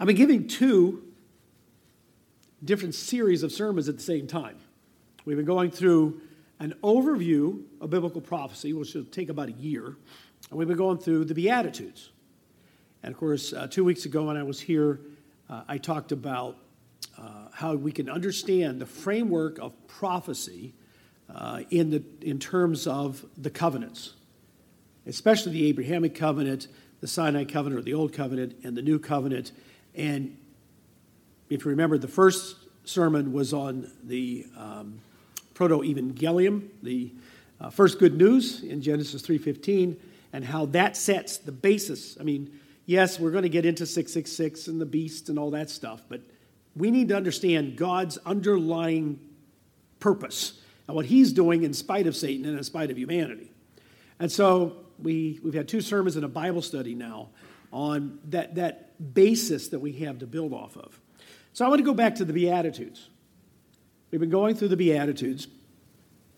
I've been giving two different series of sermons at the same time. We've been going through an overview of biblical prophecy, which will take about a year, and we've been going through the Beatitudes. And of course, uh, two weeks ago when I was here, uh, I talked about uh, how we can understand the framework of prophecy uh, in, the, in terms of the covenants, especially the Abrahamic covenant, the Sinai covenant or the Old covenant, and the New covenant. And if you remember, the first sermon was on the um, proto-evangelium, the uh, first good news in Genesis 3.15, and how that sets the basis. I mean, yes, we're going to get into 666 and the beast and all that stuff, but we need to understand God's underlying purpose and what he's doing in spite of Satan and in spite of humanity. And so we, we've had two sermons and a Bible study now on that, that basis that we have to build off of. So I want to go back to the Beatitudes. We've been going through the Beatitudes,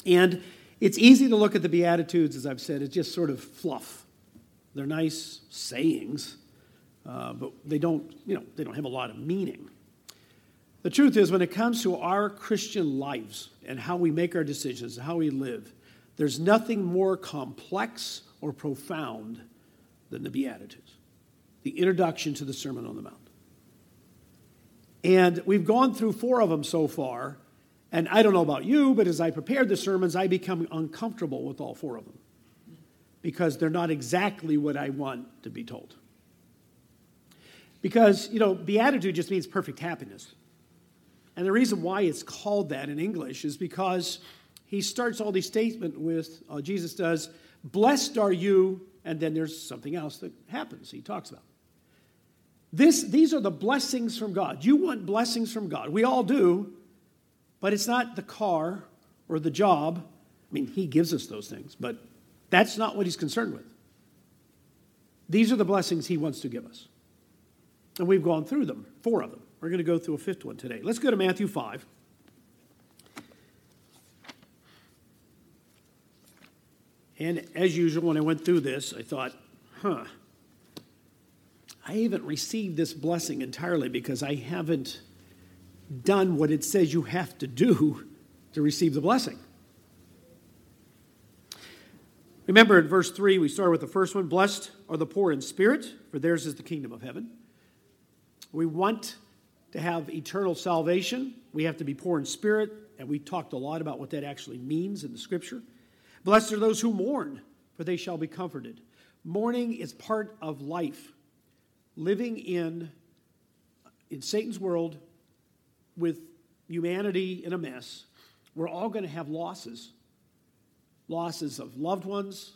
and it's easy to look at the Beatitudes, as I've said, it's just sort of fluff. They're nice sayings, uh, but they don't, you know, they don't have a lot of meaning. The truth is, when it comes to our Christian lives and how we make our decisions, and how we live, there's nothing more complex or profound than the Beatitudes, the introduction to the Sermon on the Mount. And we've gone through four of them so far. And I don't know about you, but as I prepared the sermons, I become uncomfortable with all four of them because they're not exactly what I want to be told. Because, you know, beatitude just means perfect happiness. And the reason why it's called that in English is because he starts all these statements with, uh, Jesus does, blessed are you, and then there's something else that happens he talks about. This, these are the blessings from God. You want blessings from God. We all do, but it's not the car or the job. I mean, He gives us those things, but that's not what He's concerned with. These are the blessings He wants to give us. And we've gone through them, four of them. We're going to go through a fifth one today. Let's go to Matthew 5. And as usual, when I went through this, I thought, huh, I haven't received this blessing entirely because I haven't done what it says you have to do to receive the blessing. Remember in verse 3, we start with the first one Blessed are the poor in spirit, for theirs is the kingdom of heaven. We want to have eternal salvation. We have to be poor in spirit, and we talked a lot about what that actually means in the scripture. Blessed are those who mourn, for they shall be comforted. Mourning is part of life living in, in Satan's world with humanity in a mess, we're all going to have losses losses of loved ones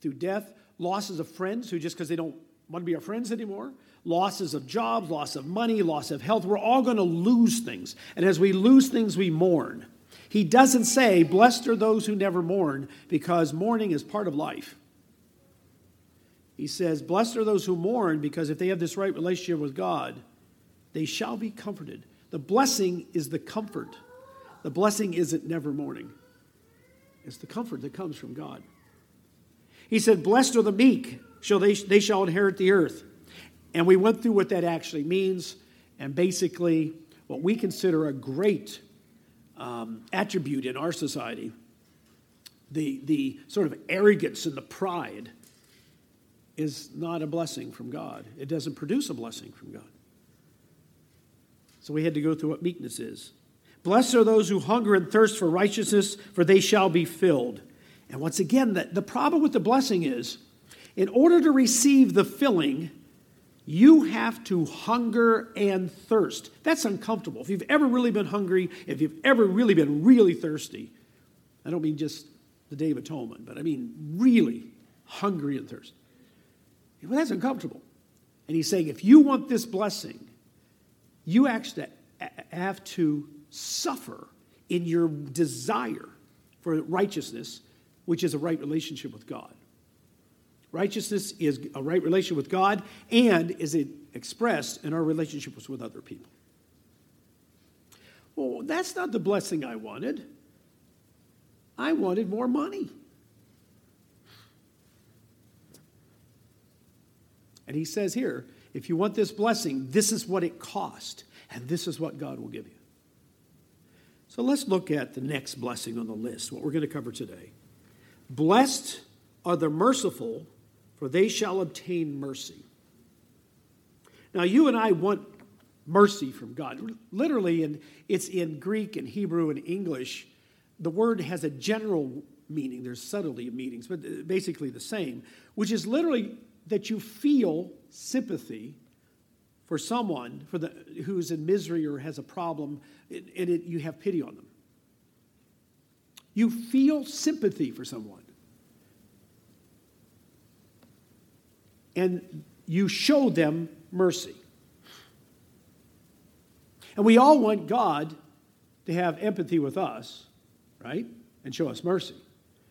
through death, losses of friends who just because they don't want to be our friends anymore, losses of jobs, loss of money, loss of health. We're all going to lose things. And as we lose things, we mourn. He doesn't say, Blessed are those who never mourn, because mourning is part of life. He says, Blessed are those who mourn, because if they have this right relationship with God, they shall be comforted. The blessing is the comfort. The blessing isn't never mourning, it's the comfort that comes from God. He said, Blessed are the meek, shall they, they shall inherit the earth. And we went through what that actually means, and basically, what we consider a great um, attribute in our society the, the sort of arrogance and the pride is not a blessing from God. It doesn't produce a blessing from God. So we had to go through what meekness is. Blessed are those who hunger and thirst for righteousness, for they shall be filled. And once again, the, the problem with the blessing is in order to receive the filling, you have to hunger and thirst. That's uncomfortable. If you've ever really been hungry, if you've ever really been really thirsty, I don't mean just the Day of Atonement, but I mean really hungry and thirsty. Well, that's uncomfortable. And he's saying, if you want this blessing, you actually have to suffer in your desire for righteousness, which is a right relationship with God. Righteousness is a right relationship with God, and is it expressed in our relationships with other people. Well, that's not the blessing I wanted. I wanted more money. And he says here, if you want this blessing, this is what it cost, and this is what God will give you. So let's look at the next blessing on the list, what we're going to cover today. Blessed are the merciful, for they shall obtain mercy. Now, you and I want mercy from God. Literally, and it's in Greek and Hebrew and English, the word has a general meaning. There's subtlety of meanings, but uh, basically the same, which is literally that you feel sympathy for someone for the, who's in misery or has a problem, and it, you have pity on them. You feel sympathy for someone. And you show them mercy. And we all want God to have empathy with us, right? And show us mercy.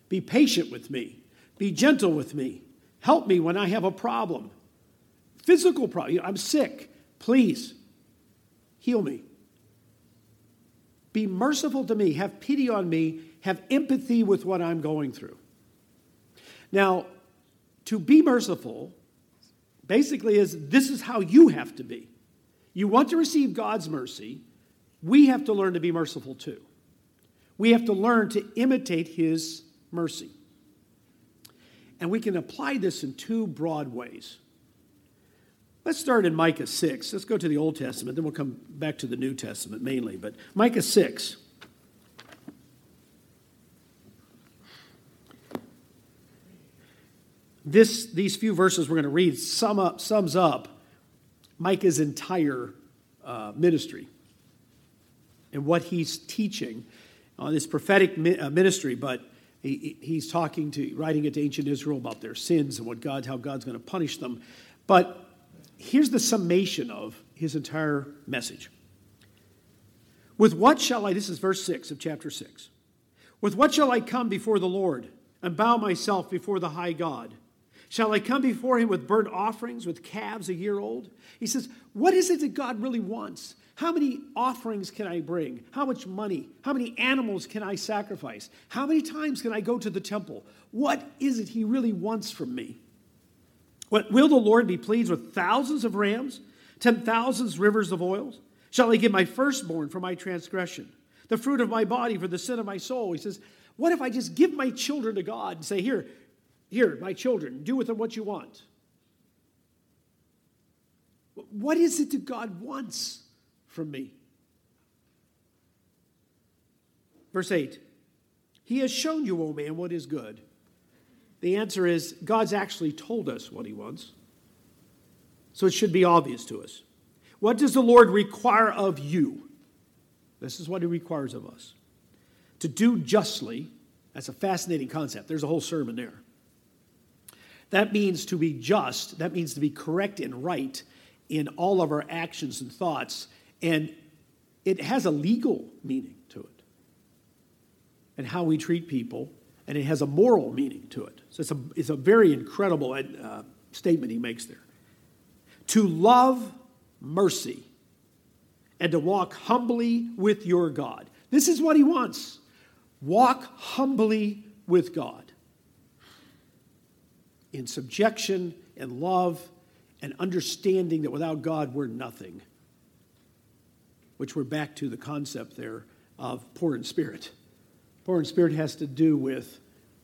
Be patient with me. Be gentle with me. Help me when I have a problem. Physical problem. I'm sick. Please, heal me. Be merciful to me. Have pity on me. Have empathy with what I'm going through. Now, to be merciful basically is this is how you have to be. You want to receive God's mercy, we have to learn to be merciful too. We have to learn to imitate His mercy. And we can apply this in two broad ways. Let's start in Micah 6. Let's go to the Old Testament, then we'll come back to the New Testament mainly. But Micah 6. This, these few verses we're going to read sum up, sums up Micah's entire uh, ministry and what he's teaching on this prophetic uh, ministry. But he, he's talking to, writing it to ancient Israel about their sins and what God, how God's going to punish them. But here's the summation of his entire message. With what shall I, this is verse 6 of chapter 6. With what shall I come before the Lord and bow myself before the high God? Shall I come before him with burnt offerings, with calves a year old? He says, What is it that God really wants? How many offerings can I bring? How much money? How many animals can I sacrifice? How many times can I go to the temple? What is it he really wants from me? What, will the Lord be pleased with thousands of rams, ten thousands rivers of oils? Shall I give my firstborn for my transgression, the fruit of my body for the sin of my soul? He says, What if I just give my children to God and say, Here, here, my children, do with them what you want? What is it that God wants from me? Verse 8 He has shown you, O man, what is good. The answer is God's actually told us what he wants. So it should be obvious to us. What does the Lord require of you? This is what he requires of us. To do justly, that's a fascinating concept. There's a whole sermon there. That means to be just, that means to be correct and right in all of our actions and thoughts. And it has a legal meaning to it. And how we treat people and it has a moral meaning to it. So it's a, it's a very incredible uh, statement he makes there. To love mercy and to walk humbly with your God. This is what he wants. Walk humbly with God in subjection and love and understanding that without God we're nothing. Which we're back to the concept there of poor in spirit. Poor in spirit has to do with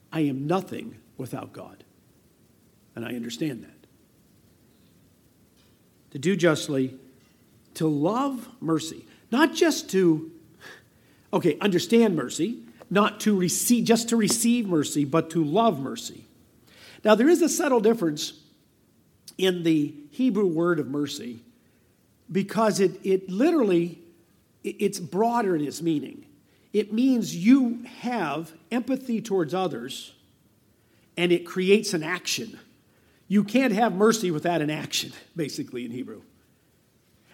I am nothing without God. And I understand that. To do justly, to love mercy, not just to, okay, understand mercy, not to receive, just to receive mercy, but to love mercy. Now, there is a subtle difference in the Hebrew word of mercy because it, it literally, it's broader in its meaning. It means you have empathy towards others and it creates an action. You can't have mercy without an action, basically, in Hebrew.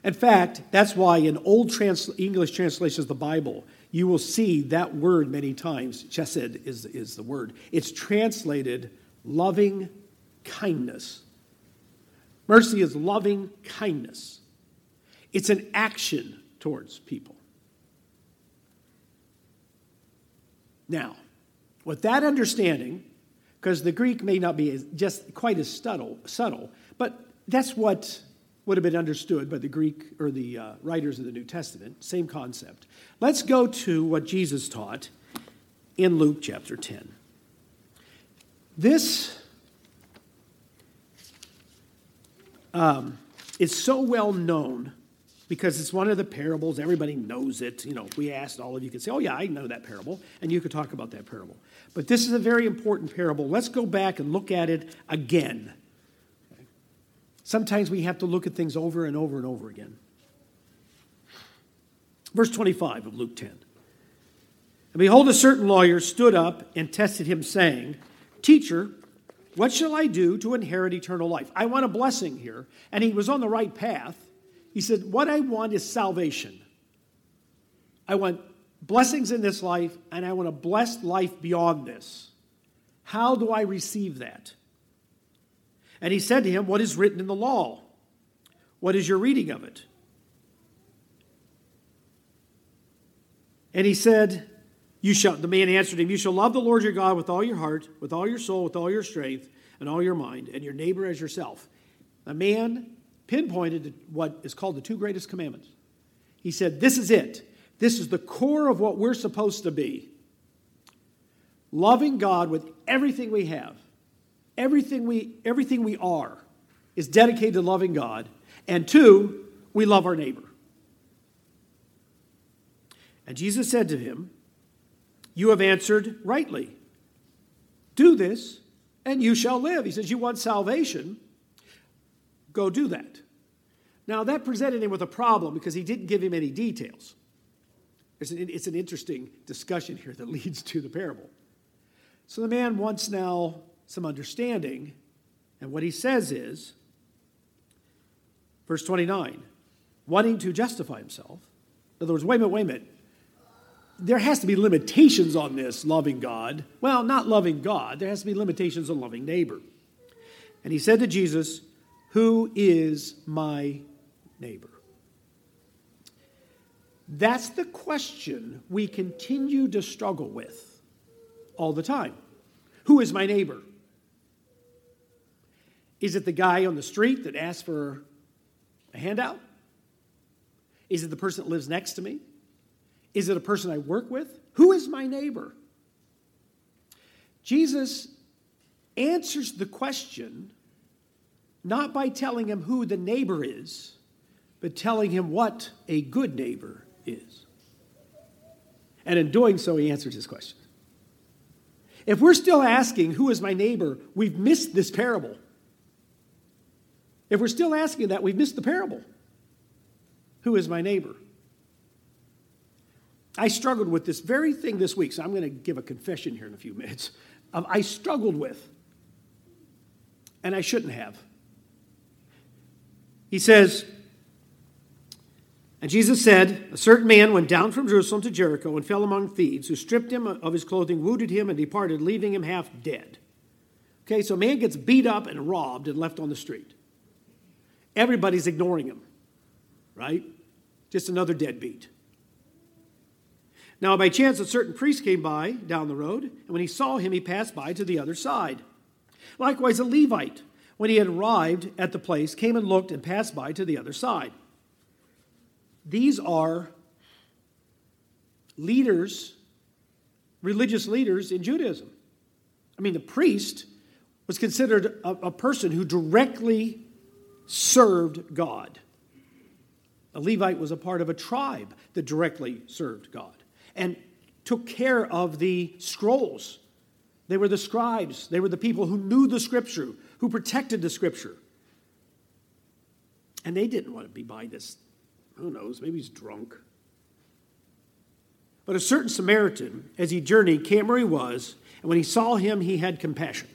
In fact, that's why in old trans- English translations of the Bible, you will see that word many times. Chesed is, is the word. It's translated loving kindness. Mercy is loving kindness, it's an action towards people. Now, with that understanding, because the Greek may not be just quite as subtle, subtle, but that's what would have been understood by the Greek or the uh, writers of the New Testament. Same concept. Let's go to what Jesus taught in Luke chapter 10. This um, is so well known because it's one of the parables. Everybody knows it. You know, if we asked all of you, could say, "Oh yeah, I know that parable," and you could talk about that parable. But this is a very important parable. Let's go back and look at it again. Sometimes we have to look at things over and over and over again. Verse 25 of Luke 10. And behold, a certain lawyer stood up and tested him, saying, Teacher, what shall I do to inherit eternal life? I want a blessing here. And he was on the right path. He said, What I want is salvation. I want blessings in this life, and I want a blessed life beyond this. How do I receive that? And he said to him, What is written in the law? What is your reading of it? And he said, You shall, the man answered him, You shall love the Lord your God with all your heart, with all your soul, with all your strength, and all your mind, and your neighbor as yourself. The man pinpointed what is called the two greatest commandments. He said, This is it. This is the core of what we're supposed to be. Loving God with everything we have, everything we, everything we are is dedicated to loving God. And two, we love our neighbor. And Jesus said to him, You have answered rightly. Do this, and you shall live. He says, You want salvation? Go do that. Now, that presented him with a problem because he didn't give him any details. It's an, it's an interesting discussion here that leads to the parable. So the man wants now some understanding, and what he says is, verse 29, wanting to justify himself. In other words, wait a minute, wait a minute there has to be limitations on this loving God. Well, not loving God, there has to be limitations on loving neighbor. And he said to Jesus, Who is my neighbor? That's the question we continue to struggle with all the time. Who is my neighbor? Is it the guy on the street that asks for a handout? Is it the person that lives next to me? Is it a person I work with? Who is my neighbor? Jesus answers the question not by telling him who the neighbor is, but telling him what a good neighbor is. And in doing so, he answers his question. If we're still asking, Who is my neighbor? we've missed this parable. If we're still asking that, we've missed the parable. Who is my neighbor? I struggled with this very thing this week, so I'm going to give a confession here in a few minutes. I struggled with, and I shouldn't have. He says, and Jesus said, A certain man went down from Jerusalem to Jericho and fell among thieves, who stripped him of his clothing, wounded him, and departed, leaving him half dead. Okay, so a man gets beat up and robbed and left on the street. Everybody's ignoring him, right? Just another deadbeat. Now, by chance, a certain priest came by down the road, and when he saw him, he passed by to the other side. Likewise, a Levite, when he had arrived at the place, came and looked and passed by to the other side. These are leaders, religious leaders in Judaism. I mean, the priest was considered a, a person who directly served God. A Levite was a part of a tribe that directly served God and took care of the scrolls. They were the scribes, they were the people who knew the scripture, who protected the scripture. And they didn't want to be by this. Who knows? Maybe he's drunk. But a certain Samaritan, as he journeyed, came where he was, and when he saw him, he had compassion.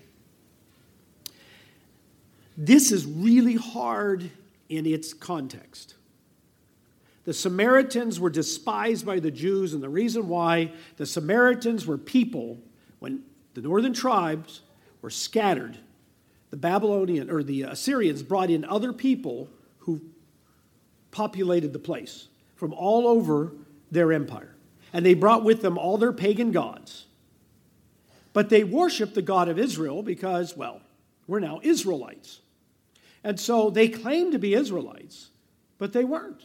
This is really hard in its context. The Samaritans were despised by the Jews, and the reason why the Samaritans were people, when the northern tribes were scattered, the Babylonian or the Assyrians brought in other people who populated the place from all over their empire. And they brought with them all their pagan gods. But they worshiped the God of Israel because, well, we're now Israelites. And so they claimed to be Israelites, but they weren't.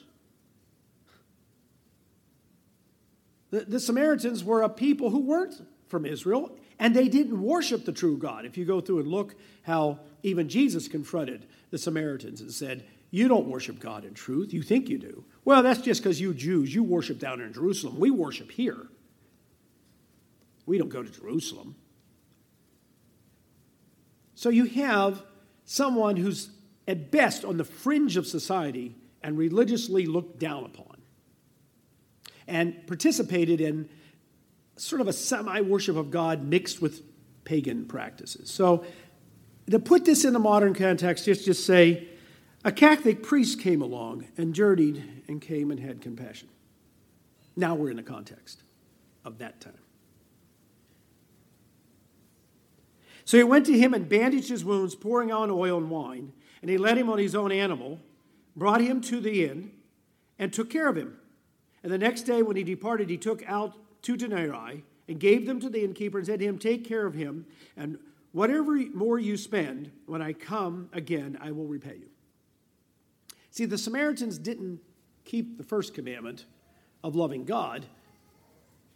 The, the Samaritans were a people who weren't from Israel, and they didn't worship the true God. If you go through and look how even Jesus confronted the Samaritans and said, You don't worship God in truth. You think you do. Well, that's just because you Jews, you worship down in Jerusalem. We worship here. We don't go to Jerusalem. So you have someone who's at best on the fringe of society and religiously looked down upon and participated in sort of a semi worship of God mixed with pagan practices. So, to put this in the modern context, just, just say a Catholic priest came along and journeyed and came and had compassion. Now we're in the context of that time. So he went to him and bandaged his wounds, pouring on oil and wine, and he led him on his own animal, brought him to the inn, and took care of him. And the next day, when he departed, he took out two denarii and gave them to the innkeeper and said to him, Take care of him, and whatever more you spend, when I come again, I will repay you. See, the Samaritans didn't keep the first commandment of loving God.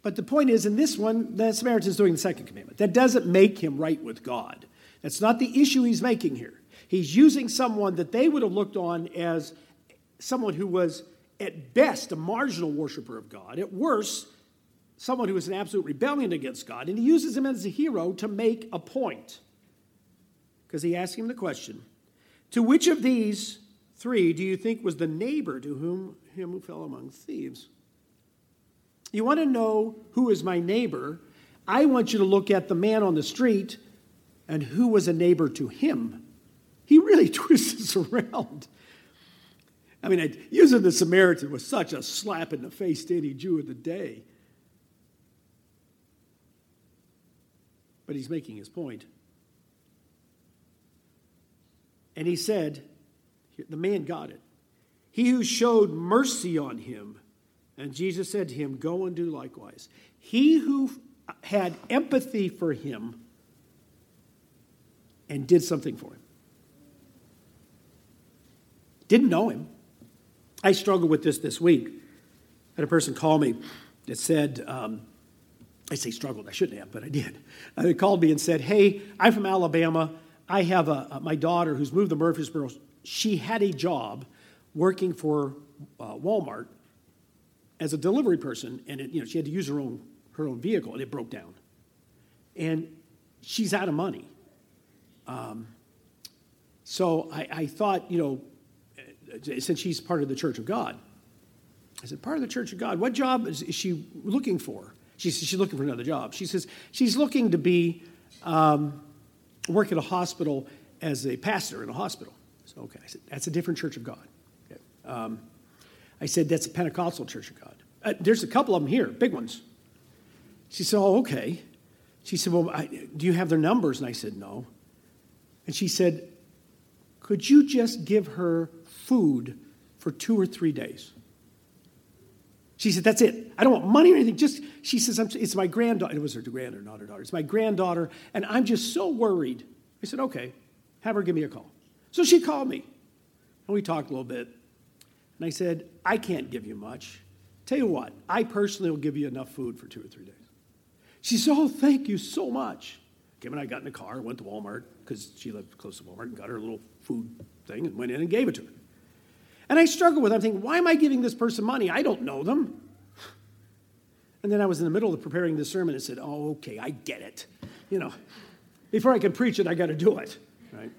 But the point is, in this one, the Samaritan's doing the second commandment. That doesn't make him right with God. That's not the issue he's making here. He's using someone that they would have looked on as someone who was at best, a marginal worshiper of God, at worst, someone who was in absolute rebellion against God, and he uses him as a hero to make a point. Because he asks him the question To which of these three do you think was the neighbor to whom him who fell among thieves? You want to know who is my neighbor? I want you to look at the man on the street and who was a neighbor to him. He really twists this around. I mean, using the Samaritan was such a slap in the face to any Jew of the day. But he's making his point. And he said, the man got it. He who showed mercy on him, and Jesus said to him, Go and do likewise. He who had empathy for him and did something for him. Didn't know him, I struggled with this this week. I had a person call me that said, um, I say struggled, I shouldn't have, but I did. Uh, they called me and said, Hey, I'm from Alabama. I have a, a, my daughter who's moved to Murfreesboro. She had a job working for uh, Walmart as a delivery person, and it, you know, she had to use her own, her own vehicle, and it broke down. And she's out of money. Um, so I, I thought, you know, since she's part of the Church of God. I said, Part of the Church of God? What job is, is she looking for? She says, She's looking for another job. She says, She's looking to be, um, work at a hospital as a pastor in a hospital. Okay. I said, That's a different Church of God. Um, I said, That's a Pentecostal Church of God. Uh, there's a couple of them here, big ones. She said, Oh, okay. She said, Well, I, do you have their numbers? And I said, No. And she said, Could you just give her food for two or three days. She said, That's it. I don't want money or anything. Just, she says, It's my granddaughter. It was her granddaughter, not her daughter. It's my granddaughter, and I'm just so worried. I said, Okay, have her give me a call. So she called me, and we talked a little bit. And I said, I can't give you much. Tell you what, I personally will give you enough food for two or three days. She said, Oh, thank you so much. Kim and I got in the car, went to Walmart, because she lived close to Walmart, and got her little food thing and went in and gave it to her. And I struggle with it. I'm thinking, why am I giving this person money? I don't know them. And then I was in the middle of preparing the sermon and said, oh, okay, I get it. You know, before I can preach it, I got to do it, right?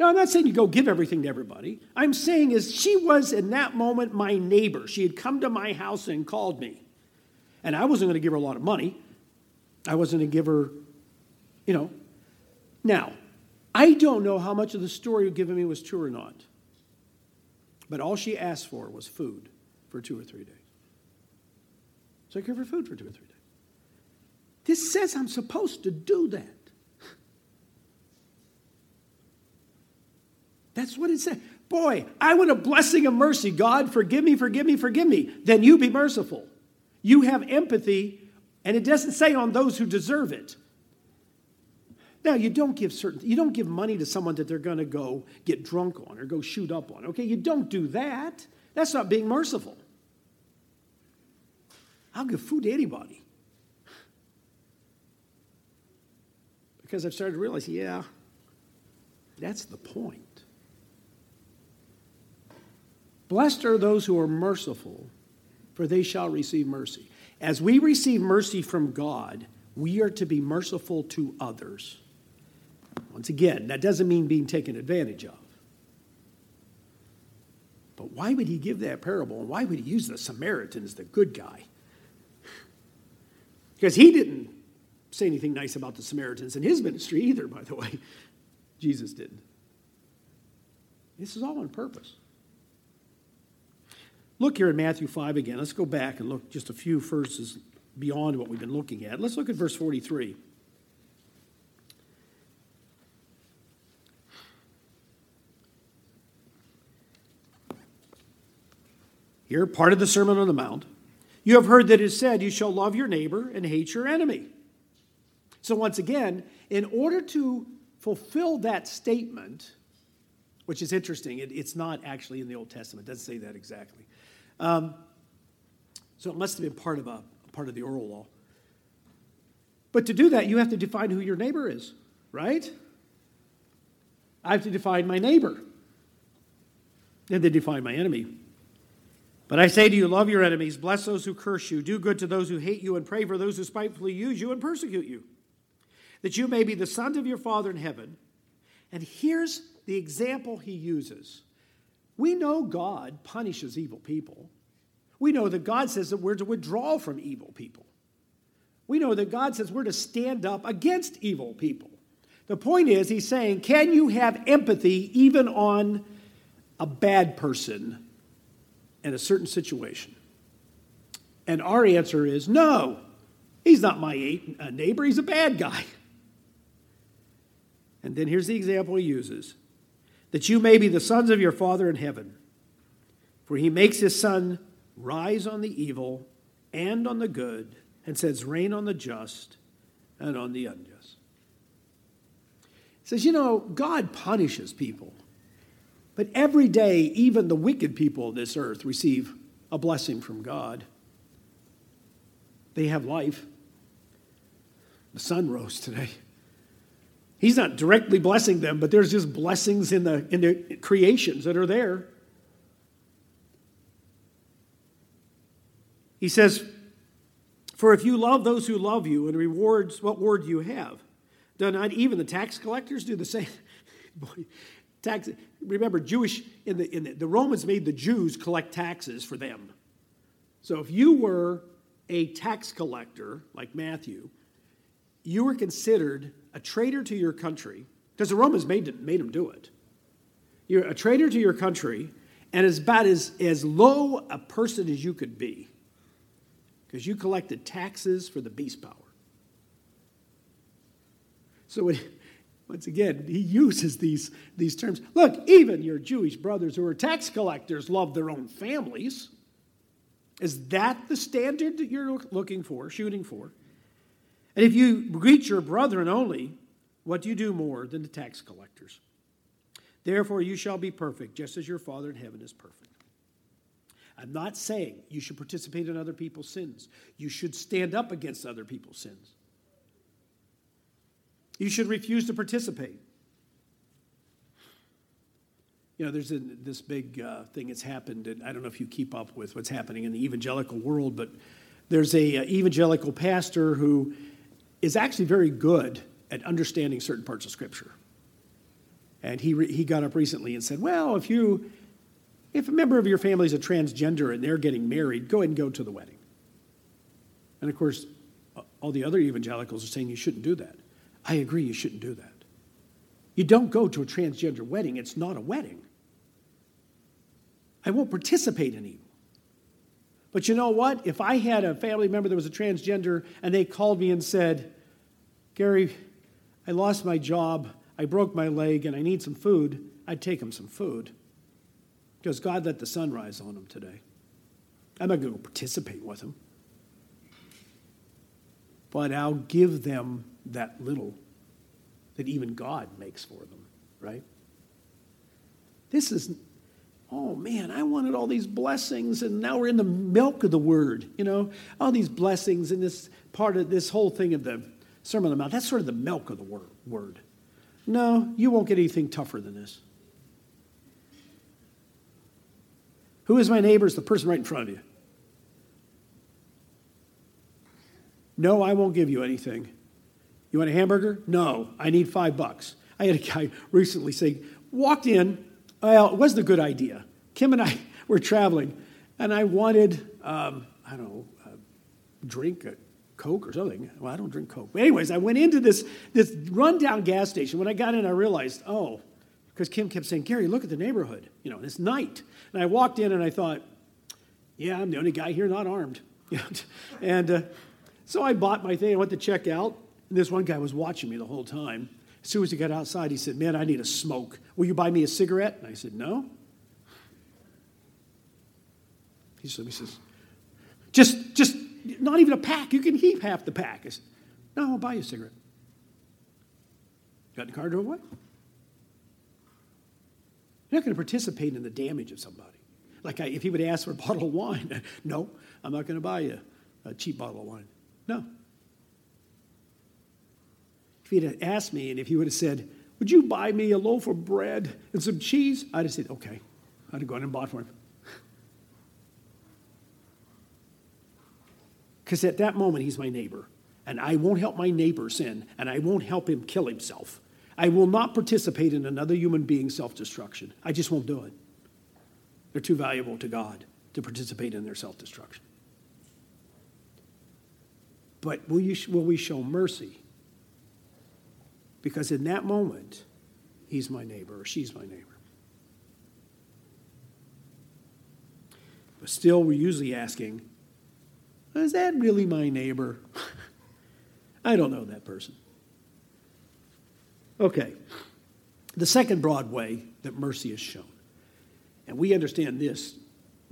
Now, I'm not saying you go give everything to everybody. I'm saying is she was in that moment my neighbor. She had come to my house and called me. And I wasn't going to give her a lot of money. I wasn't going to give her, you know. Now, I don't know how much of the story you've given me was true or not. But all she asked for was food for two or three days. So I gave her food for two or three days. This says I'm supposed to do that. That's what it said. Boy, I want a blessing of mercy. God, forgive me, forgive me, forgive me. Then you be merciful. You have empathy, and it doesn't say on those who deserve it. Now, you don't give certain you don't give money to someone that they're going to go get drunk on or go shoot up on. Okay? You don't do that. That's not being merciful. I'll give food to anybody. Because I've started to realize, yeah, that's the point. Blessed are those who are merciful, for they shall receive mercy. As we receive mercy from God, we are to be merciful to others. Once again, that doesn't mean being taken advantage of. But why would he give that parable? And why would he use the Samaritan as the good guy? Because he didn't say anything nice about the Samaritans in his ministry either, by the way. Jesus didn't. This is all on purpose. Look here in Matthew 5 again. Let's go back and look just a few verses beyond what we've been looking at. Let's look at verse 43. Here, part of the Sermon on the Mount. You have heard that it is said, You shall love your neighbor and hate your enemy. So, once again, in order to fulfill that statement, which is interesting, it, it's not actually in the Old Testament, it doesn't say that exactly. Um, so, it must have been part of, a, part of the oral law. But to do that, you have to define who your neighbor is, right? I have to define my neighbor. And then define my enemy. But I say to you, love your enemies, bless those who curse you, do good to those who hate you, and pray for those who spitefully use you and persecute you, that you may be the sons of your Father in heaven. And here's the example he uses. We know God punishes evil people. We know that God says that we're to withdraw from evil people. We know that God says we're to stand up against evil people. The point is, he's saying, can you have empathy even on a bad person in a certain situation? And our answer is no. He's not my uh, neighbor, he's a bad guy. And then here's the example he uses that you may be the sons of your Father in heaven, for he makes his sun rise on the evil and on the good, and sends rain on the just and on the unjust. He says, You know, God punishes people but every day, even the wicked people of this earth receive a blessing from God. They have life. The sun rose today. He's not directly blessing them, but there's just blessings in the, in the creations that are there. He says, For if you love those who love you and rewards, what word do you have? Do not even the tax collectors do the same? Boy, Tax, remember, Jewish, in the, in the, the Romans made the Jews collect taxes for them. So if you were a tax collector, like Matthew, you were considered a traitor to your country, because the Romans made, made them do it. You're a traitor to your country, and as about as, as low a person as you could be, because you collected taxes for the beast power. So once again, he uses these, these terms. Look, even your Jewish brothers who are tax collectors love their own families. Is that the standard that you're looking for, shooting for? And if you greet your brethren only, what do you do more than the tax collectors? Therefore, you shall be perfect, just as your Father in heaven is perfect. I'm not saying you should participate in other people's sins. You should stand up against other people's sins. You should refuse to participate. You know, there's a, this big uh, thing that's happened, and I don't know if you keep up with what's happening in the evangelical world, but there's a uh, evangelical pastor who is actually very good at understanding certain parts of Scripture. And he, re- he got up recently and said, Well, if you if a member of your family is a transgender and they're getting married, go ahead and go to the wedding. And of course, all the other evangelicals are saying you shouldn't do that. I agree you shouldn't do that. You don't go to a transgender wedding, it's not a wedding. I won't participate in. But you know what? If I had a family member that was a transgender and they called me and said, Gary, I lost my job, I broke my leg, and I need some food, I'd take them some food. Because God let the sun rise on them today. I'm not going to participate with them. But I'll give them that little that even God makes for them, right? This is, oh man, I wanted all these blessings, and now we're in the milk of the word, you know, all these blessings in this part of this whole thing of the Sermon on the Mount. That's sort of the milk of the word. No, you won't get anything tougher than this. Who is my neighbor? Is the person right in front of you. No, I won't give you anything. You want a hamburger? No, I need five bucks. I had a guy recently say, walked in, well, it wasn't a good idea. Kim and I were traveling, and I wanted, um, I don't know, a drink, a Coke or something. Well, I don't drink Coke. But anyways, I went into this, this rundown gas station. When I got in, I realized, oh, because Kim kept saying, Gary, look at the neighborhood. You know, it's night. And I walked in and I thought, yeah, I'm the only guy here not armed. and uh, so I bought my thing. I went to check out. And this one guy was watching me the whole time. As soon as he got outside, he said, Man, I need a smoke. Will you buy me a cigarette? And I said, No. He said, he says, just, just not even a pack. You can heap half the pack. I said, No, I'll buy you a cigarette. Got in the car, drove away. You're not going to participate in the damage of somebody. Like I, if he would ask for a bottle of wine, no, I'm not going to buy you a cheap bottle of wine. No. If he'd have asked me and if he would have said, Would you buy me a loaf of bread and some cheese? I'd have said, Okay. I'd have gone and bought for him. Because at that moment, he's my neighbor. And I won't help my neighbor sin, and I won't help him kill himself. I will not participate in another human being's self destruction. I just won't do it. They're too valuable to God to participate in their self destruction. But will, you, will we show mercy? Because in that moment, he's my neighbor or she's my neighbor. But still, we're usually asking, is that really my neighbor? I don't know that person. Okay. The second broad way that mercy is shown, and we understand this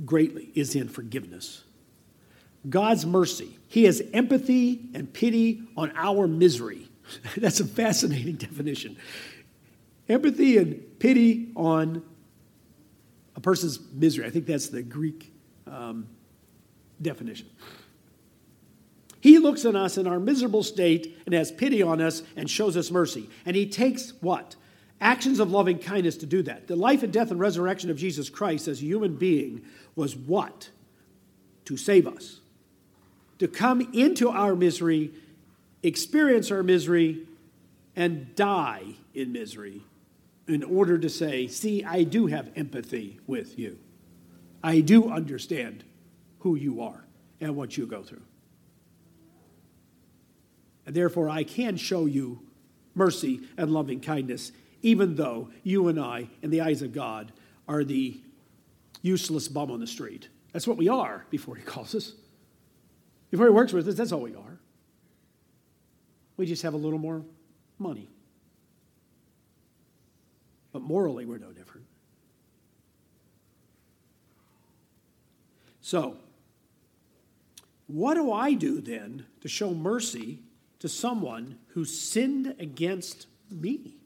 greatly, is in forgiveness. God's mercy. He has empathy and pity on our misery. That's a fascinating definition. Empathy and pity on a person's misery. I think that's the Greek um, definition. He looks on us in our miserable state and has pity on us and shows us mercy. And he takes what? Actions of loving kindness to do that. The life and death and resurrection of Jesus Christ as a human being was what? To save us. To come into our misery, experience our misery, and die in misery in order to say, See, I do have empathy with you. I do understand who you are and what you go through. And therefore, I can show you mercy and loving kindness, even though you and I, in the eyes of God, are the useless bum on the street. That's what we are before He calls us. Before He works with us, that's all we are. We just have a little more money. But morally, we're no different. So, what do I do then to show mercy to someone who sinned against me.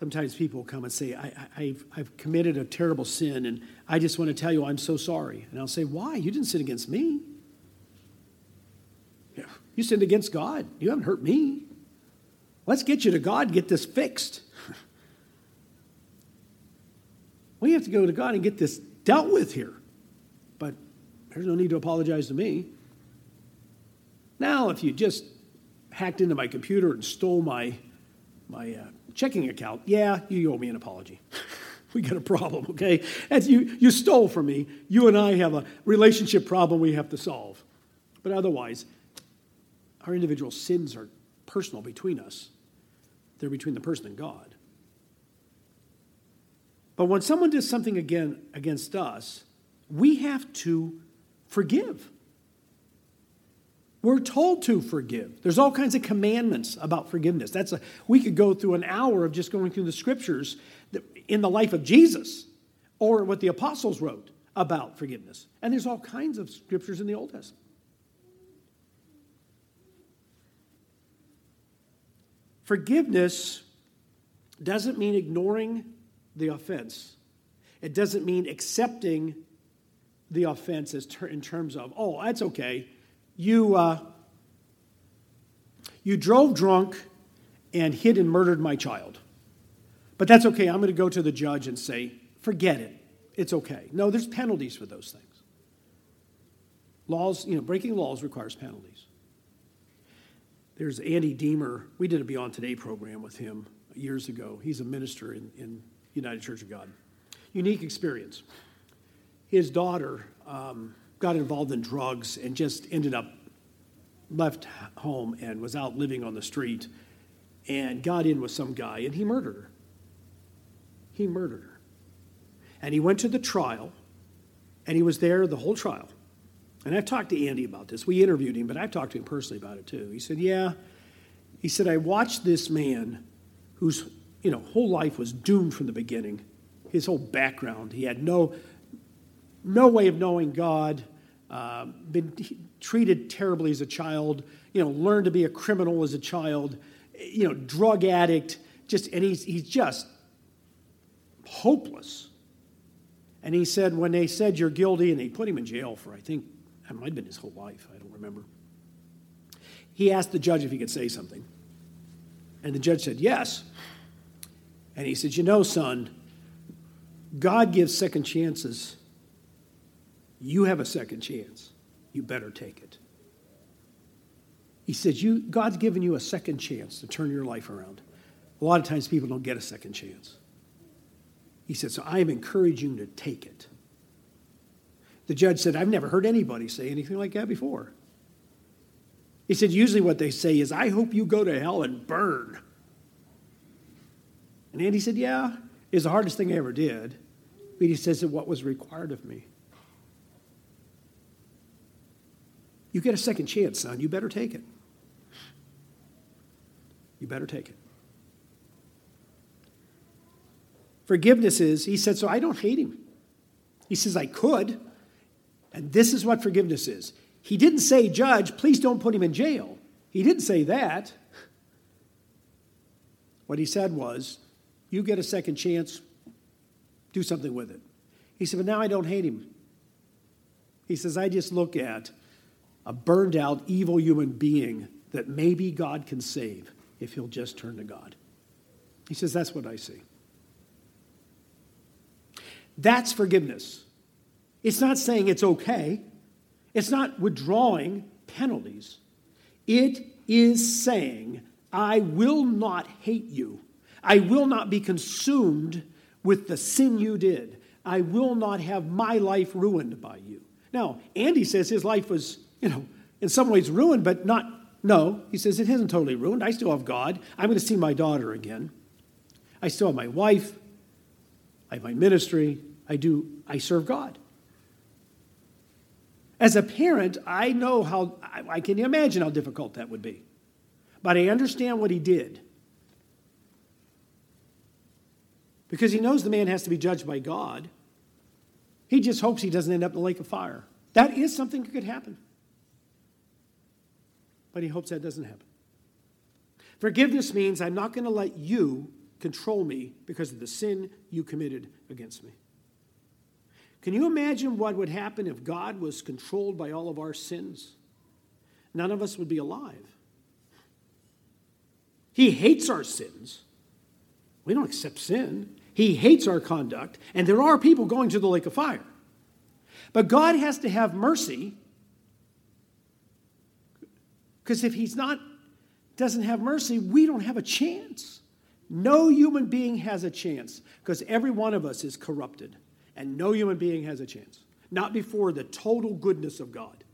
Sometimes people come and say, I, have I've committed a terrible sin, and I just want to tell you I'm so sorry. And I'll say, Why? You didn't sin against me. You sinned against God. You haven't hurt me. Let's get you to God get this fixed. we have to go to God and get this dealt with here. But there's no need to apologize to me. Now, if you just hacked into my computer and stole my, my uh, checking account, yeah, you owe me an apology. we got a problem, okay? As you, you stole from me. You and I have a relationship problem we have to solve. But otherwise, our individual sins are personal between us, they're between the person and God. But when someone does something again against us, we have to forgive. We're told to forgive. There's all kinds of commandments about forgiveness. That's a, we could go through an hour of just going through the scriptures in the life of Jesus or what the apostles wrote about forgiveness. And there's all kinds of scriptures in the Old Testament. Forgiveness doesn't mean ignoring the offense. It doesn't mean accepting the offense as ter- in terms of, oh, that's okay. You, uh, you drove drunk and hit and murdered my child. But that's okay. I'm going to go to the judge and say, forget it. It's okay. No, there's penalties for those things. Laws, you know, breaking laws requires penalties. There's Andy Deemer. We did a Beyond Today program with him years ago. He's a minister in, in United Church of God. Unique experience. His daughter um, got involved in drugs and just ended up left home and was out living on the street and got in with some guy and he murdered her. He murdered her. And he went to the trial and he was there the whole trial. And I've talked to Andy about this. We interviewed him, but I've talked to him personally about it too. He said, Yeah. He said, I watched this man whose you know, whole life was doomed from the beginning. His whole background. He had no, no way of knowing God, uh, been treated terribly as a child, you know, learned to be a criminal as a child, you know, drug addict, just, and he's, he's just hopeless. And he said, when they said you're guilty, and they put him in jail for, I think, that might have been his whole life, I don't remember. He asked the judge if he could say something. And the judge said, yes. And he said, You know, son, God gives second chances. You have a second chance. You better take it. He says, you, God's given you a second chance to turn your life around. A lot of times people don't get a second chance. He said, So I am encouraging you to take it. The judge said, I've never heard anybody say anything like that before. He said, Usually what they say is, I hope you go to hell and burn. And Andy said, Yeah, it's the hardest thing I ever did. But he says, What was required of me? You get a second chance, son. You better take it. You better take it. Forgiveness is, he said, so I don't hate him. He says, I could. And this is what forgiveness is. He didn't say, Judge, please don't put him in jail. He didn't say that. What he said was, You get a second chance, do something with it. He said, But now I don't hate him. He says, I just look at a burned out, evil human being that maybe God can save if he'll just turn to God. He says, That's what I see. That's forgiveness. It's not saying it's okay, it's not withdrawing penalties. It is saying, I will not hate you. I will not be consumed with the sin you did. I will not have my life ruined by you. Now, Andy says his life was, you know, in some ways ruined, but not, no. He says it isn't totally ruined. I still have God. I'm going to see my daughter again. I still have my wife. I have my ministry. I do, I serve God. As a parent, I know how, I can imagine how difficult that would be. But I understand what he did. Because he knows the man has to be judged by God. He just hopes he doesn't end up in the lake of fire. That is something that could happen. But he hopes that doesn't happen. Forgiveness means I'm not going to let you control me because of the sin you committed against me. Can you imagine what would happen if God was controlled by all of our sins? None of us would be alive. He hates our sins. We don't accept sin. He hates our conduct, and there are people going to the lake of fire. But God has to have mercy because if he's not doesn't have mercy, we don't have a chance. No human being has a chance because every one of us is corrupted, and no human being has a chance. Not before the total goodness of God.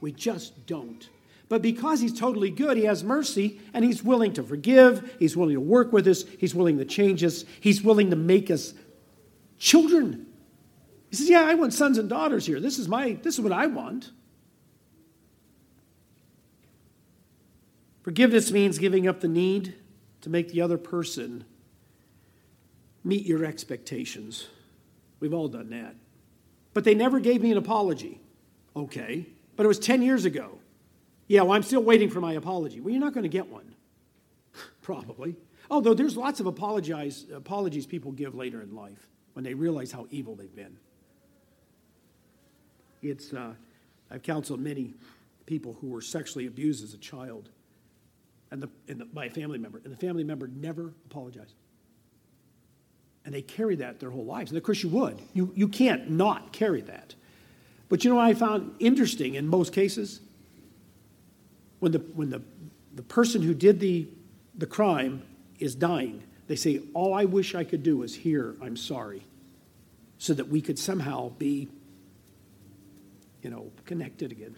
We just don't. But because he's totally good, he has mercy and he's willing to forgive. He's willing to work with us. He's willing to change us. He's willing to make us children. He says, Yeah, I want sons and daughters here. This is, my, this is what I want. Forgiveness means giving up the need to make the other person meet your expectations. We've all done that. But they never gave me an apology. Okay, but it was 10 years ago. Yeah, well, I'm still waiting for my apology. Well, you're not going to get one. probably. Although there's lots of apologize, apologies people give later in life when they realize how evil they've been. It's, uh, I've counseled many people who were sexually abused as a child and, the, and the, by a family member, and the family member never apologized. And they carry that their whole lives. And of course, you would. You, you can't not carry that. But you know what I found interesting in most cases? When the, when the, the person who did the, the crime is dying, they say, All I wish I could do is hear, I'm sorry, so that we could somehow be, you know, connected again.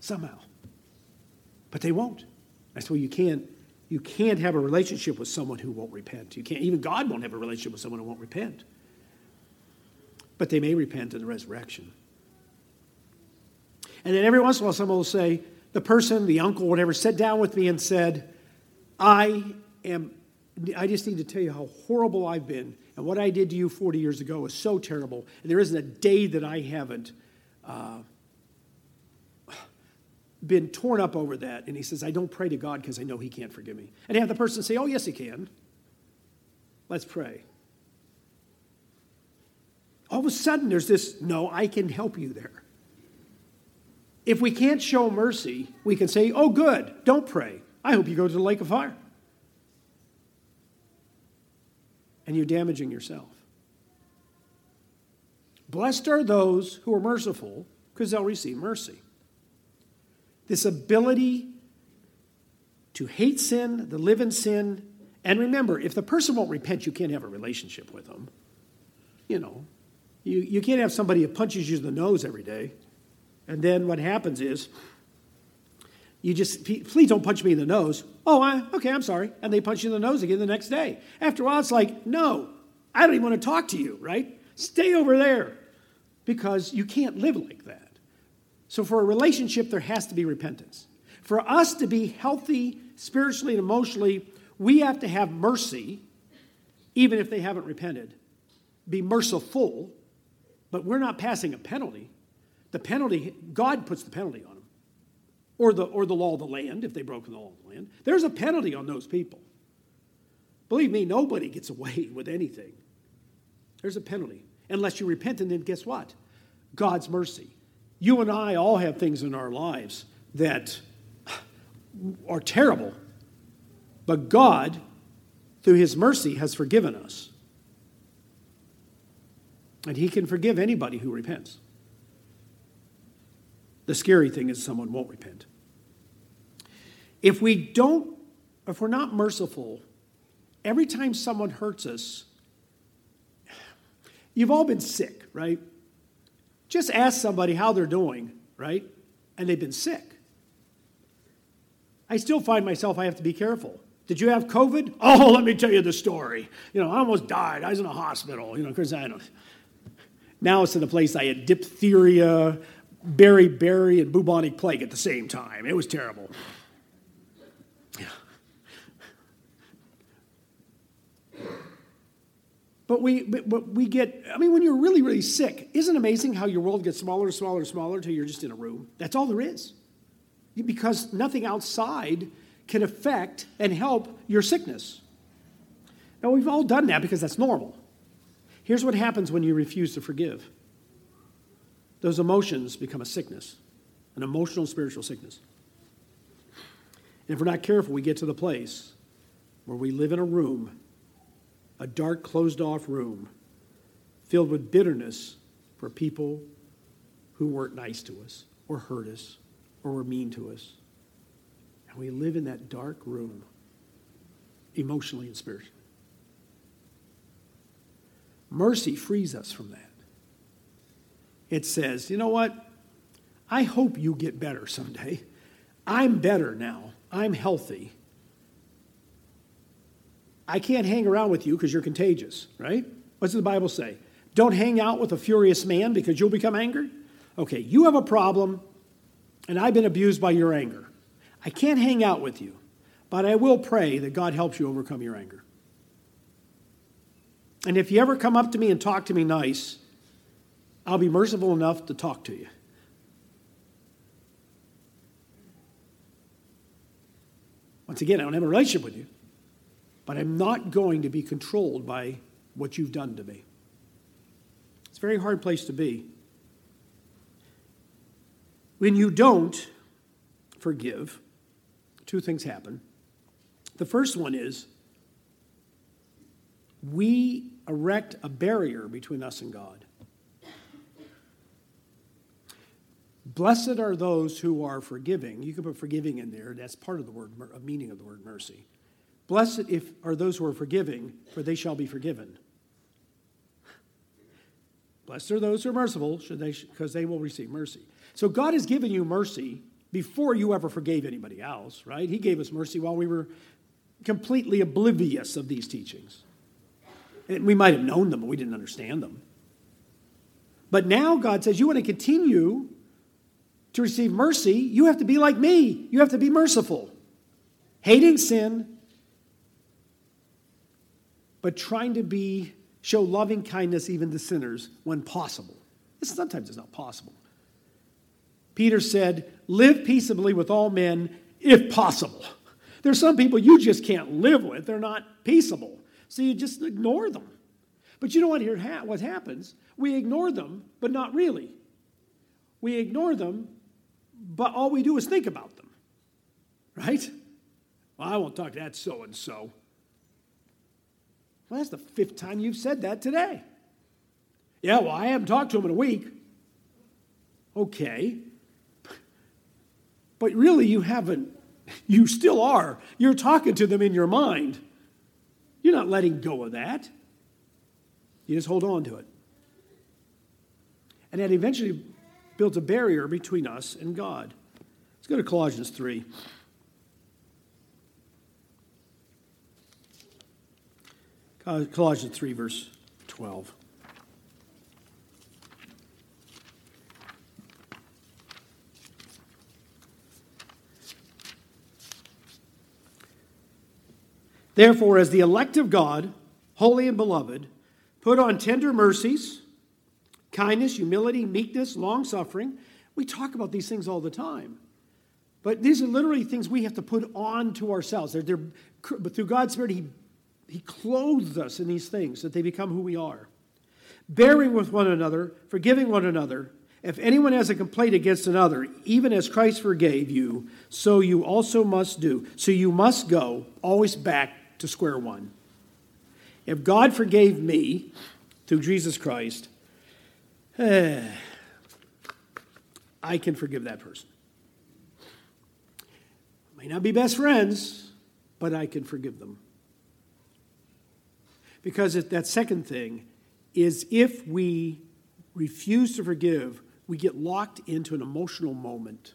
Somehow. But they won't. That's why you can't you can't have a relationship with someone who won't repent. You can't even God won't have a relationship with someone who won't repent. But they may repent in the resurrection. And then every once in a while someone will say, the person, the uncle, whatever, sat down with me and said, I am I just need to tell you how horrible I've been. And what I did to you 40 years ago was so terrible. And there isn't a day that I haven't uh, been torn up over that. And he says, I don't pray to God because I know he can't forgive me. And have the person say, Oh, yes, he can. Let's pray. All of a sudden, there's this no, I can help you there. If we can't show mercy, we can say, Oh, good, don't pray. I hope you go to the lake of fire. And you're damaging yourself. Blessed are those who are merciful, because they'll receive mercy. This ability to hate sin, to live in sin, and remember, if the person won't repent, you can't have a relationship with them. You know, you, you can't have somebody who punches you in the nose every day. And then what happens is, you just, please don't punch me in the nose. Oh, I, okay, I'm sorry. And they punch you in the nose again the next day. After a while, it's like, no, I don't even want to talk to you, right? Stay over there because you can't live like that. So, for a relationship, there has to be repentance. For us to be healthy spiritually and emotionally, we have to have mercy, even if they haven't repented. Be merciful, but we're not passing a penalty. The penalty, God puts the penalty on them, or the, or the law of the land, if they broke the law of the land. There's a penalty on those people. Believe me, nobody gets away with anything. There's a penalty. Unless you repent, and then guess what? God's mercy. You and I all have things in our lives that are terrible, but God, through His mercy, has forgiven us. And He can forgive anybody who repents. The scary thing is someone won't repent. If we don't, if we're not merciful, every time someone hurts us, you've all been sick, right? Just ask somebody how they're doing, right? And they've been sick. I still find myself, I have to be careful. Did you have COVID? Oh, let me tell you the story. You know, I almost died. I was in a hospital, you know, because I don't. Now it's in a place I had diphtheria, beriberi, and bubonic plague at the same time. It was terrible. But we, but we get, I mean, when you're really, really sick, isn't it amazing how your world gets smaller and smaller and smaller until you're just in a room? That's all there is. Because nothing outside can affect and help your sickness. Now, we've all done that because that's normal. Here's what happens when you refuse to forgive those emotions become a sickness, an emotional, spiritual sickness. And if we're not careful, we get to the place where we live in a room a dark, closed off room filled with bitterness for people who weren't nice to us or hurt us or were mean to us. And we live in that dark room emotionally and spiritually. Mercy frees us from that. It says, you know what? I hope you get better someday. I'm better now. I'm healthy. I can't hang around with you because you're contagious, right? What does the Bible say? Don't hang out with a furious man because you'll become angry. Okay, you have a problem, and I've been abused by your anger. I can't hang out with you, but I will pray that God helps you overcome your anger. And if you ever come up to me and talk to me nice, I'll be merciful enough to talk to you. Once again, I don't have a relationship with you, but I'm not going to be controlled by what you've done to me. It's a very hard place to be. When you don't forgive, two things happen. The first one is we erect a barrier between us and God. Blessed are those who are forgiving. You can put forgiving in there. That's part of the word, meaning of the word mercy. Blessed if, are those who are forgiving, for they shall be forgiven. Blessed are those who are merciful, because they will receive mercy. So God has given you mercy before you ever forgave anybody else, right? He gave us mercy while we were completely oblivious of these teachings. And we might have known them, but we didn't understand them. But now God says, You want to continue to receive mercy, you have to be like me. You have to be merciful, hating sin, but trying to be show loving kindness even to sinners when possible. Sometimes it's not possible. Peter said, Live peaceably with all men if possible. There's some people you just can't live with, they're not peaceable. So you just ignore them. But you know what, here, what happens? We ignore them, but not really. We ignore them, but all we do is think about them, right? Well, I won't talk to that so and so. Well, that's the fifth time you've said that today. Yeah, well, I haven't talked to him in a week. Okay. But really, you haven't. You still are. You're talking to them in your mind. You're not letting go of that. You just hold on to it. And that eventually builds a barrier between us and God. Let's go to Colossians 3. Colossians 3, verse 12. Therefore, as the elect of God, holy and beloved, put on tender mercies, kindness, humility, meekness, long suffering. We talk about these things all the time. But these are literally things we have to put on to ourselves. They're, they're, but through God's Spirit, he, he clothes us in these things that they become who we are. Bearing with one another, forgiving one another. If anyone has a complaint against another, even as Christ forgave you, so you also must do. So you must go always back to square one. If God forgave me through Jesus Christ, eh, I can forgive that person. May not be best friends, but I can forgive them. Because that second thing is if we refuse to forgive, we get locked into an emotional moment.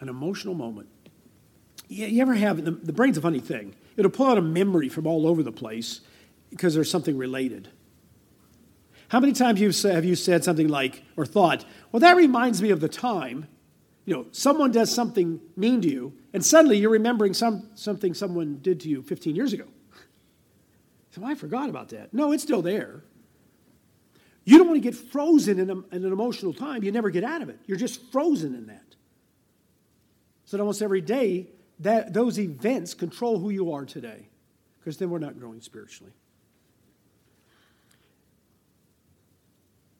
An emotional moment. You, you ever have, the, the brain's a funny thing. It'll pull out a memory from all over the place because there's something related. How many times have you said something like, or thought, well, that reminds me of the time, you know, someone does something mean to you, and suddenly you're remembering some, something someone did to you 15 years ago. So I forgot about that. No, it's still there. You don't want to get frozen in, a, in an emotional time. You never get out of it. You're just frozen in that. So almost every day, that, those events control who you are today, because then we're not growing spiritually.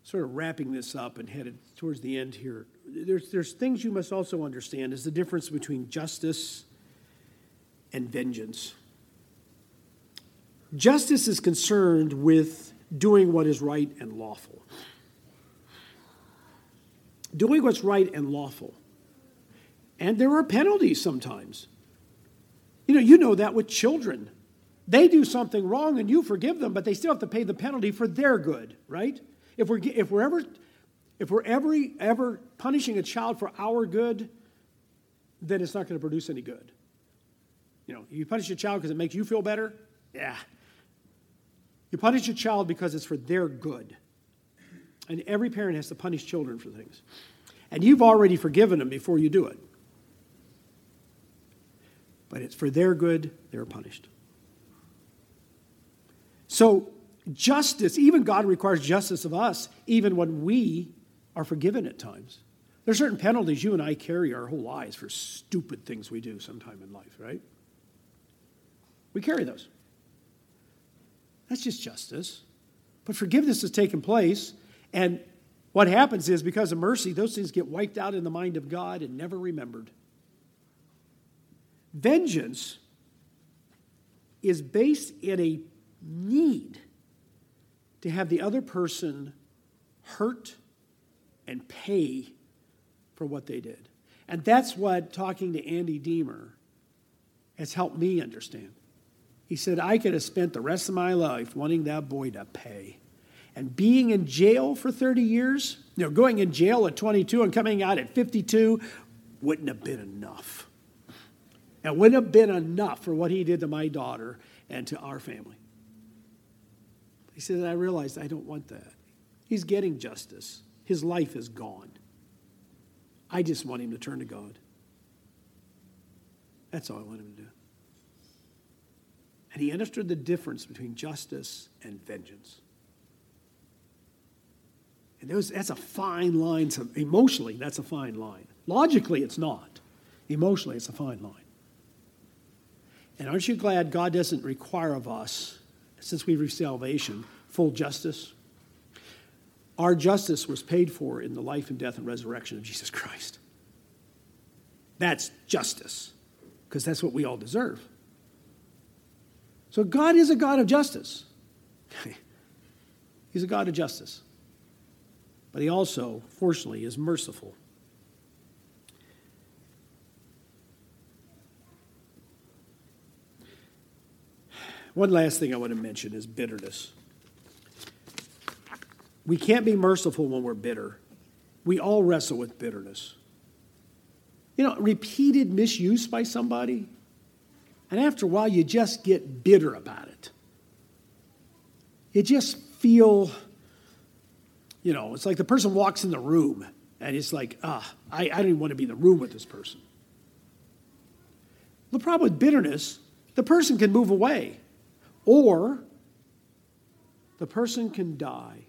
Sort of wrapping this up and headed towards the end here. There's, there's things you must also understand is the difference between justice and vengeance. Justice is concerned with doing what is right and lawful. Doing what's right and lawful. And there are penalties sometimes. You know, you know that with children. They do something wrong and you forgive them, but they still have to pay the penalty for their good, right? If we're, if we're ever if we're ever, ever punishing a child for our good, then it's not going to produce any good. You know, you punish a child because it makes you feel better, yeah. You punish a child because it's for their good. And every parent has to punish children for things. And you've already forgiven them before you do it but it's for their good they're punished. So, justice, even God requires justice of us, even when we are forgiven at times. There are certain penalties you and I carry our whole lives for stupid things we do sometime in life, right? We carry those. That's just justice. But forgiveness has taken place, and what happens is because of mercy, those things get wiped out in the mind of God and never remembered. Vengeance is based in a need to have the other person hurt and pay for what they did. And that's what talking to Andy Deemer has helped me understand. He said, I could have spent the rest of my life wanting that boy to pay. And being in jail for 30 years, you know, going in jail at 22 and coming out at 52 wouldn't have been enough. It wouldn't have been enough for what he did to my daughter and to our family. He said, I realized I don't want that. He's getting justice. His life is gone. I just want him to turn to God. That's all I want him to do. And he understood the difference between justice and vengeance. And was, that's a fine line. To, emotionally, that's a fine line. Logically, it's not. Emotionally, it's a fine line. And aren't you glad God doesn't require of us, since we receive salvation, full justice? Our justice was paid for in the life and death and resurrection of Jesus Christ. That's justice, because that's what we all deserve. So God is a God of justice. He's a God of justice. But he also, fortunately, is merciful. One last thing I want to mention is bitterness. We can't be merciful when we're bitter. We all wrestle with bitterness. You know, repeated misuse by somebody, and after a while, you just get bitter about it. You just feel, you know, it's like the person walks in the room and it's like, ah, I, I don't even want to be in the room with this person. The problem with bitterness, the person can move away, or the person can die.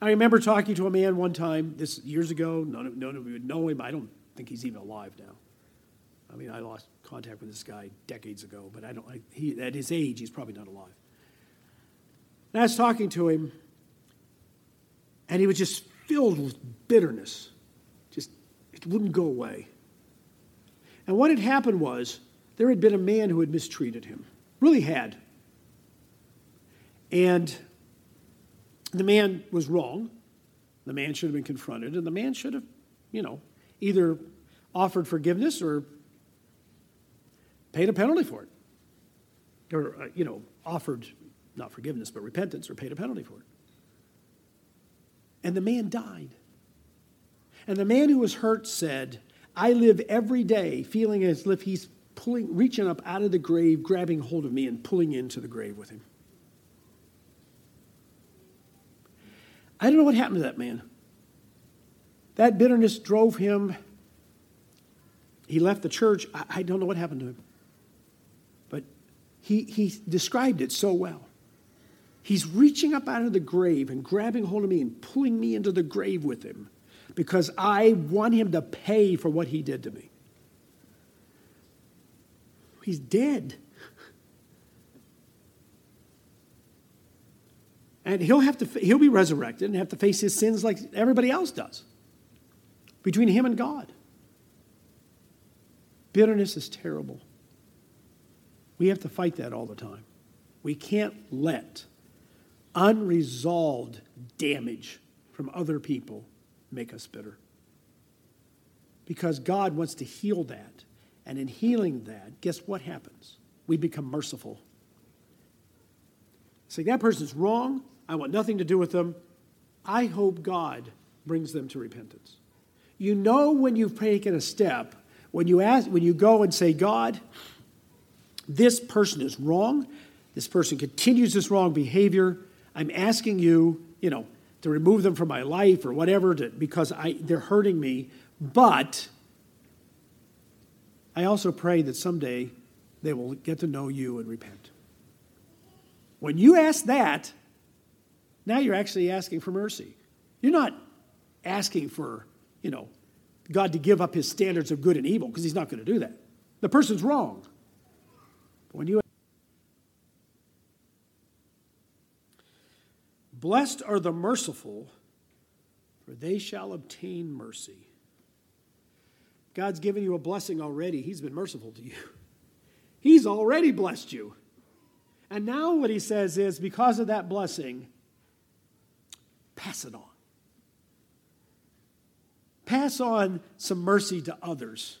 I remember talking to a man one time, this years ago. None of, none of you would know him. I don't think he's even alive now. I mean, I lost contact with this guy decades ago, but I don't. I, he, at his age, he's probably not alive. And I was talking to him, and he was just filled with bitterness. Just it wouldn't go away. And what had happened was there had been a man who had mistreated him, really had. And the man was wrong. The man should have been confronted, and the man should have, you know, either offered forgiveness or paid a penalty for it. Or, uh, you know, offered not forgiveness, but repentance or paid a penalty for it. And the man died. And the man who was hurt said, I live every day feeling as if he's pulling, reaching up out of the grave, grabbing hold of me, and pulling into the grave with him. I don't know what happened to that man. That bitterness drove him. He left the church. I, I don't know what happened to him. But he, he described it so well. He's reaching up out of the grave and grabbing hold of me and pulling me into the grave with him because I want him to pay for what he did to me. He's dead. And he'll have to he'll be resurrected and have to face his sins like everybody else does. Between him and God. Bitterness is terrible. We have to fight that all the time. We can't let unresolved damage from other people make us bitter. Because God wants to heal that. And in healing that, guess what happens? We become merciful. Say, that person's wrong. I want nothing to do with them. I hope God brings them to repentance. You know when you've taken a step, when you ask, when you go and say, God, this person is wrong. This person continues this wrong behavior. I'm asking you, you know, to remove them from my life or whatever to, because I, they're hurting me. But I also pray that someday they will get to know you and repent. When you ask that, now you're actually asking for mercy. You're not asking for, you know, God to give up his standards of good and evil because he's not going to do that. The person's wrong. But when you Blessed are the merciful, for they shall obtain mercy. God's given you a blessing already. He's been merciful to you. He's already blessed you. And now what he says is because of that blessing, pass it on. Pass on some mercy to others.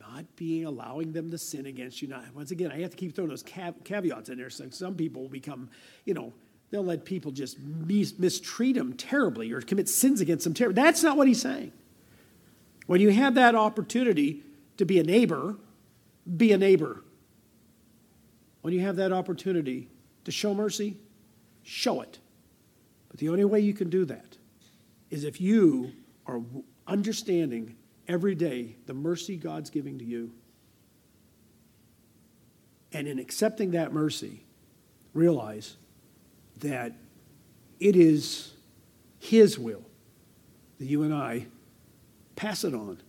Not being allowing them to sin against you. Now, once again, I have to keep throwing those caveats in there. So some people will become, you know, they'll let people just mis- mistreat them terribly or commit sins against them terribly. That's not what he's saying. When you have that opportunity to be a neighbor, be a neighbor. When you have that opportunity to show mercy, show it. But the only way you can do that is if you are understanding every day the mercy God's giving to you. And in accepting that mercy, realize that it is His will that you and I pass it on